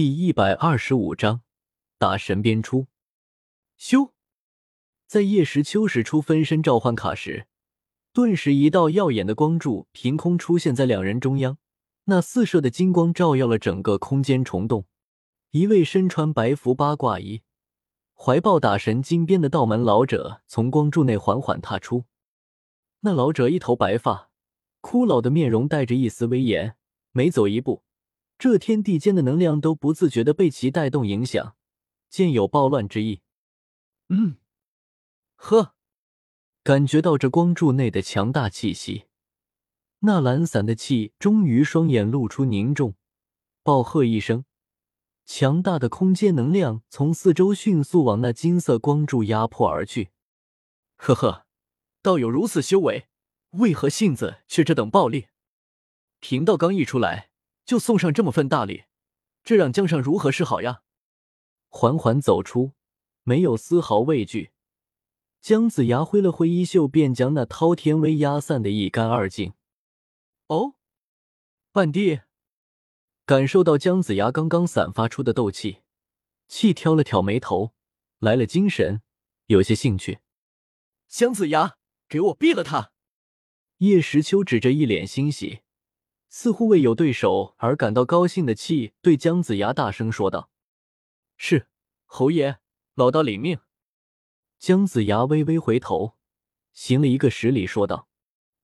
第一百二十五章，打神鞭出。咻，在叶时秋使出分身召唤卡时，顿时一道耀眼的光柱凭空出现在两人中央。那四射的金光照耀了整个空间虫洞。一位身穿白服八卦衣、怀抱打神金鞭的道门老者从光柱内缓缓踏出。那老者一头白发，枯老的面容带着一丝威严，每走一步。这天地间的能量都不自觉的被其带动影响，渐有暴乱之意。嗯，呵，感觉到这光柱内的强大气息，那懒散的气终于双眼露出凝重，暴喝一声，强大的空间能量从四周迅速往那金色光柱压迫而去。呵呵，道友如此修为，为何性子却这等暴戾？贫道刚一出来。就送上这么份大礼，这让江上如何是好呀？缓缓走出，没有丝毫畏惧。姜子牙挥了挥衣袖，便将那滔天威压散得一干二净。哦，半弟，感受到姜子牙刚刚散发出的斗气，气挑了挑眉头，来了精神，有些兴趣。姜子牙，给我毙了他！叶时秋指着一脸欣喜。似乎为有对手而感到高兴的气，对姜子牙大声说道：“是，侯爷，老道领命。”姜子牙微微回头，行了一个十礼，说道，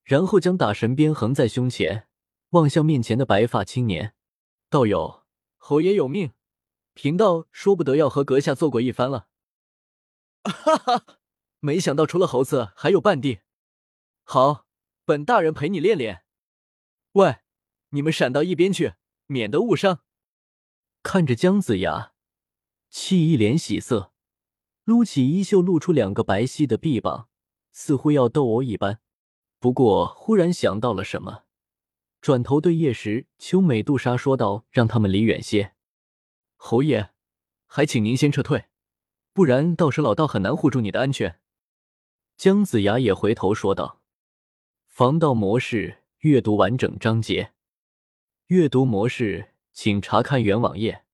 然后将打神鞭横在胸前，望向面前的白发青年：“道友，侯爷有命，贫道说不得要和阁下做过一番了。”哈哈，没想到除了猴子还有半弟，好，本大人陪你练练。喂。你们闪到一边去，免得误伤。看着姜子牙，气一脸喜色，撸起衣袖，露出两个白皙的臂膀，似乎要斗殴一般。不过忽然想到了什么，转头对叶时秋、美杜莎说道：“让他们离远些。”侯爷，还请您先撤退，不然到时老道很难护住你的安全。姜子牙也回头说道：“防盗模式，阅读完整章节。”阅读模式，请查看原网页。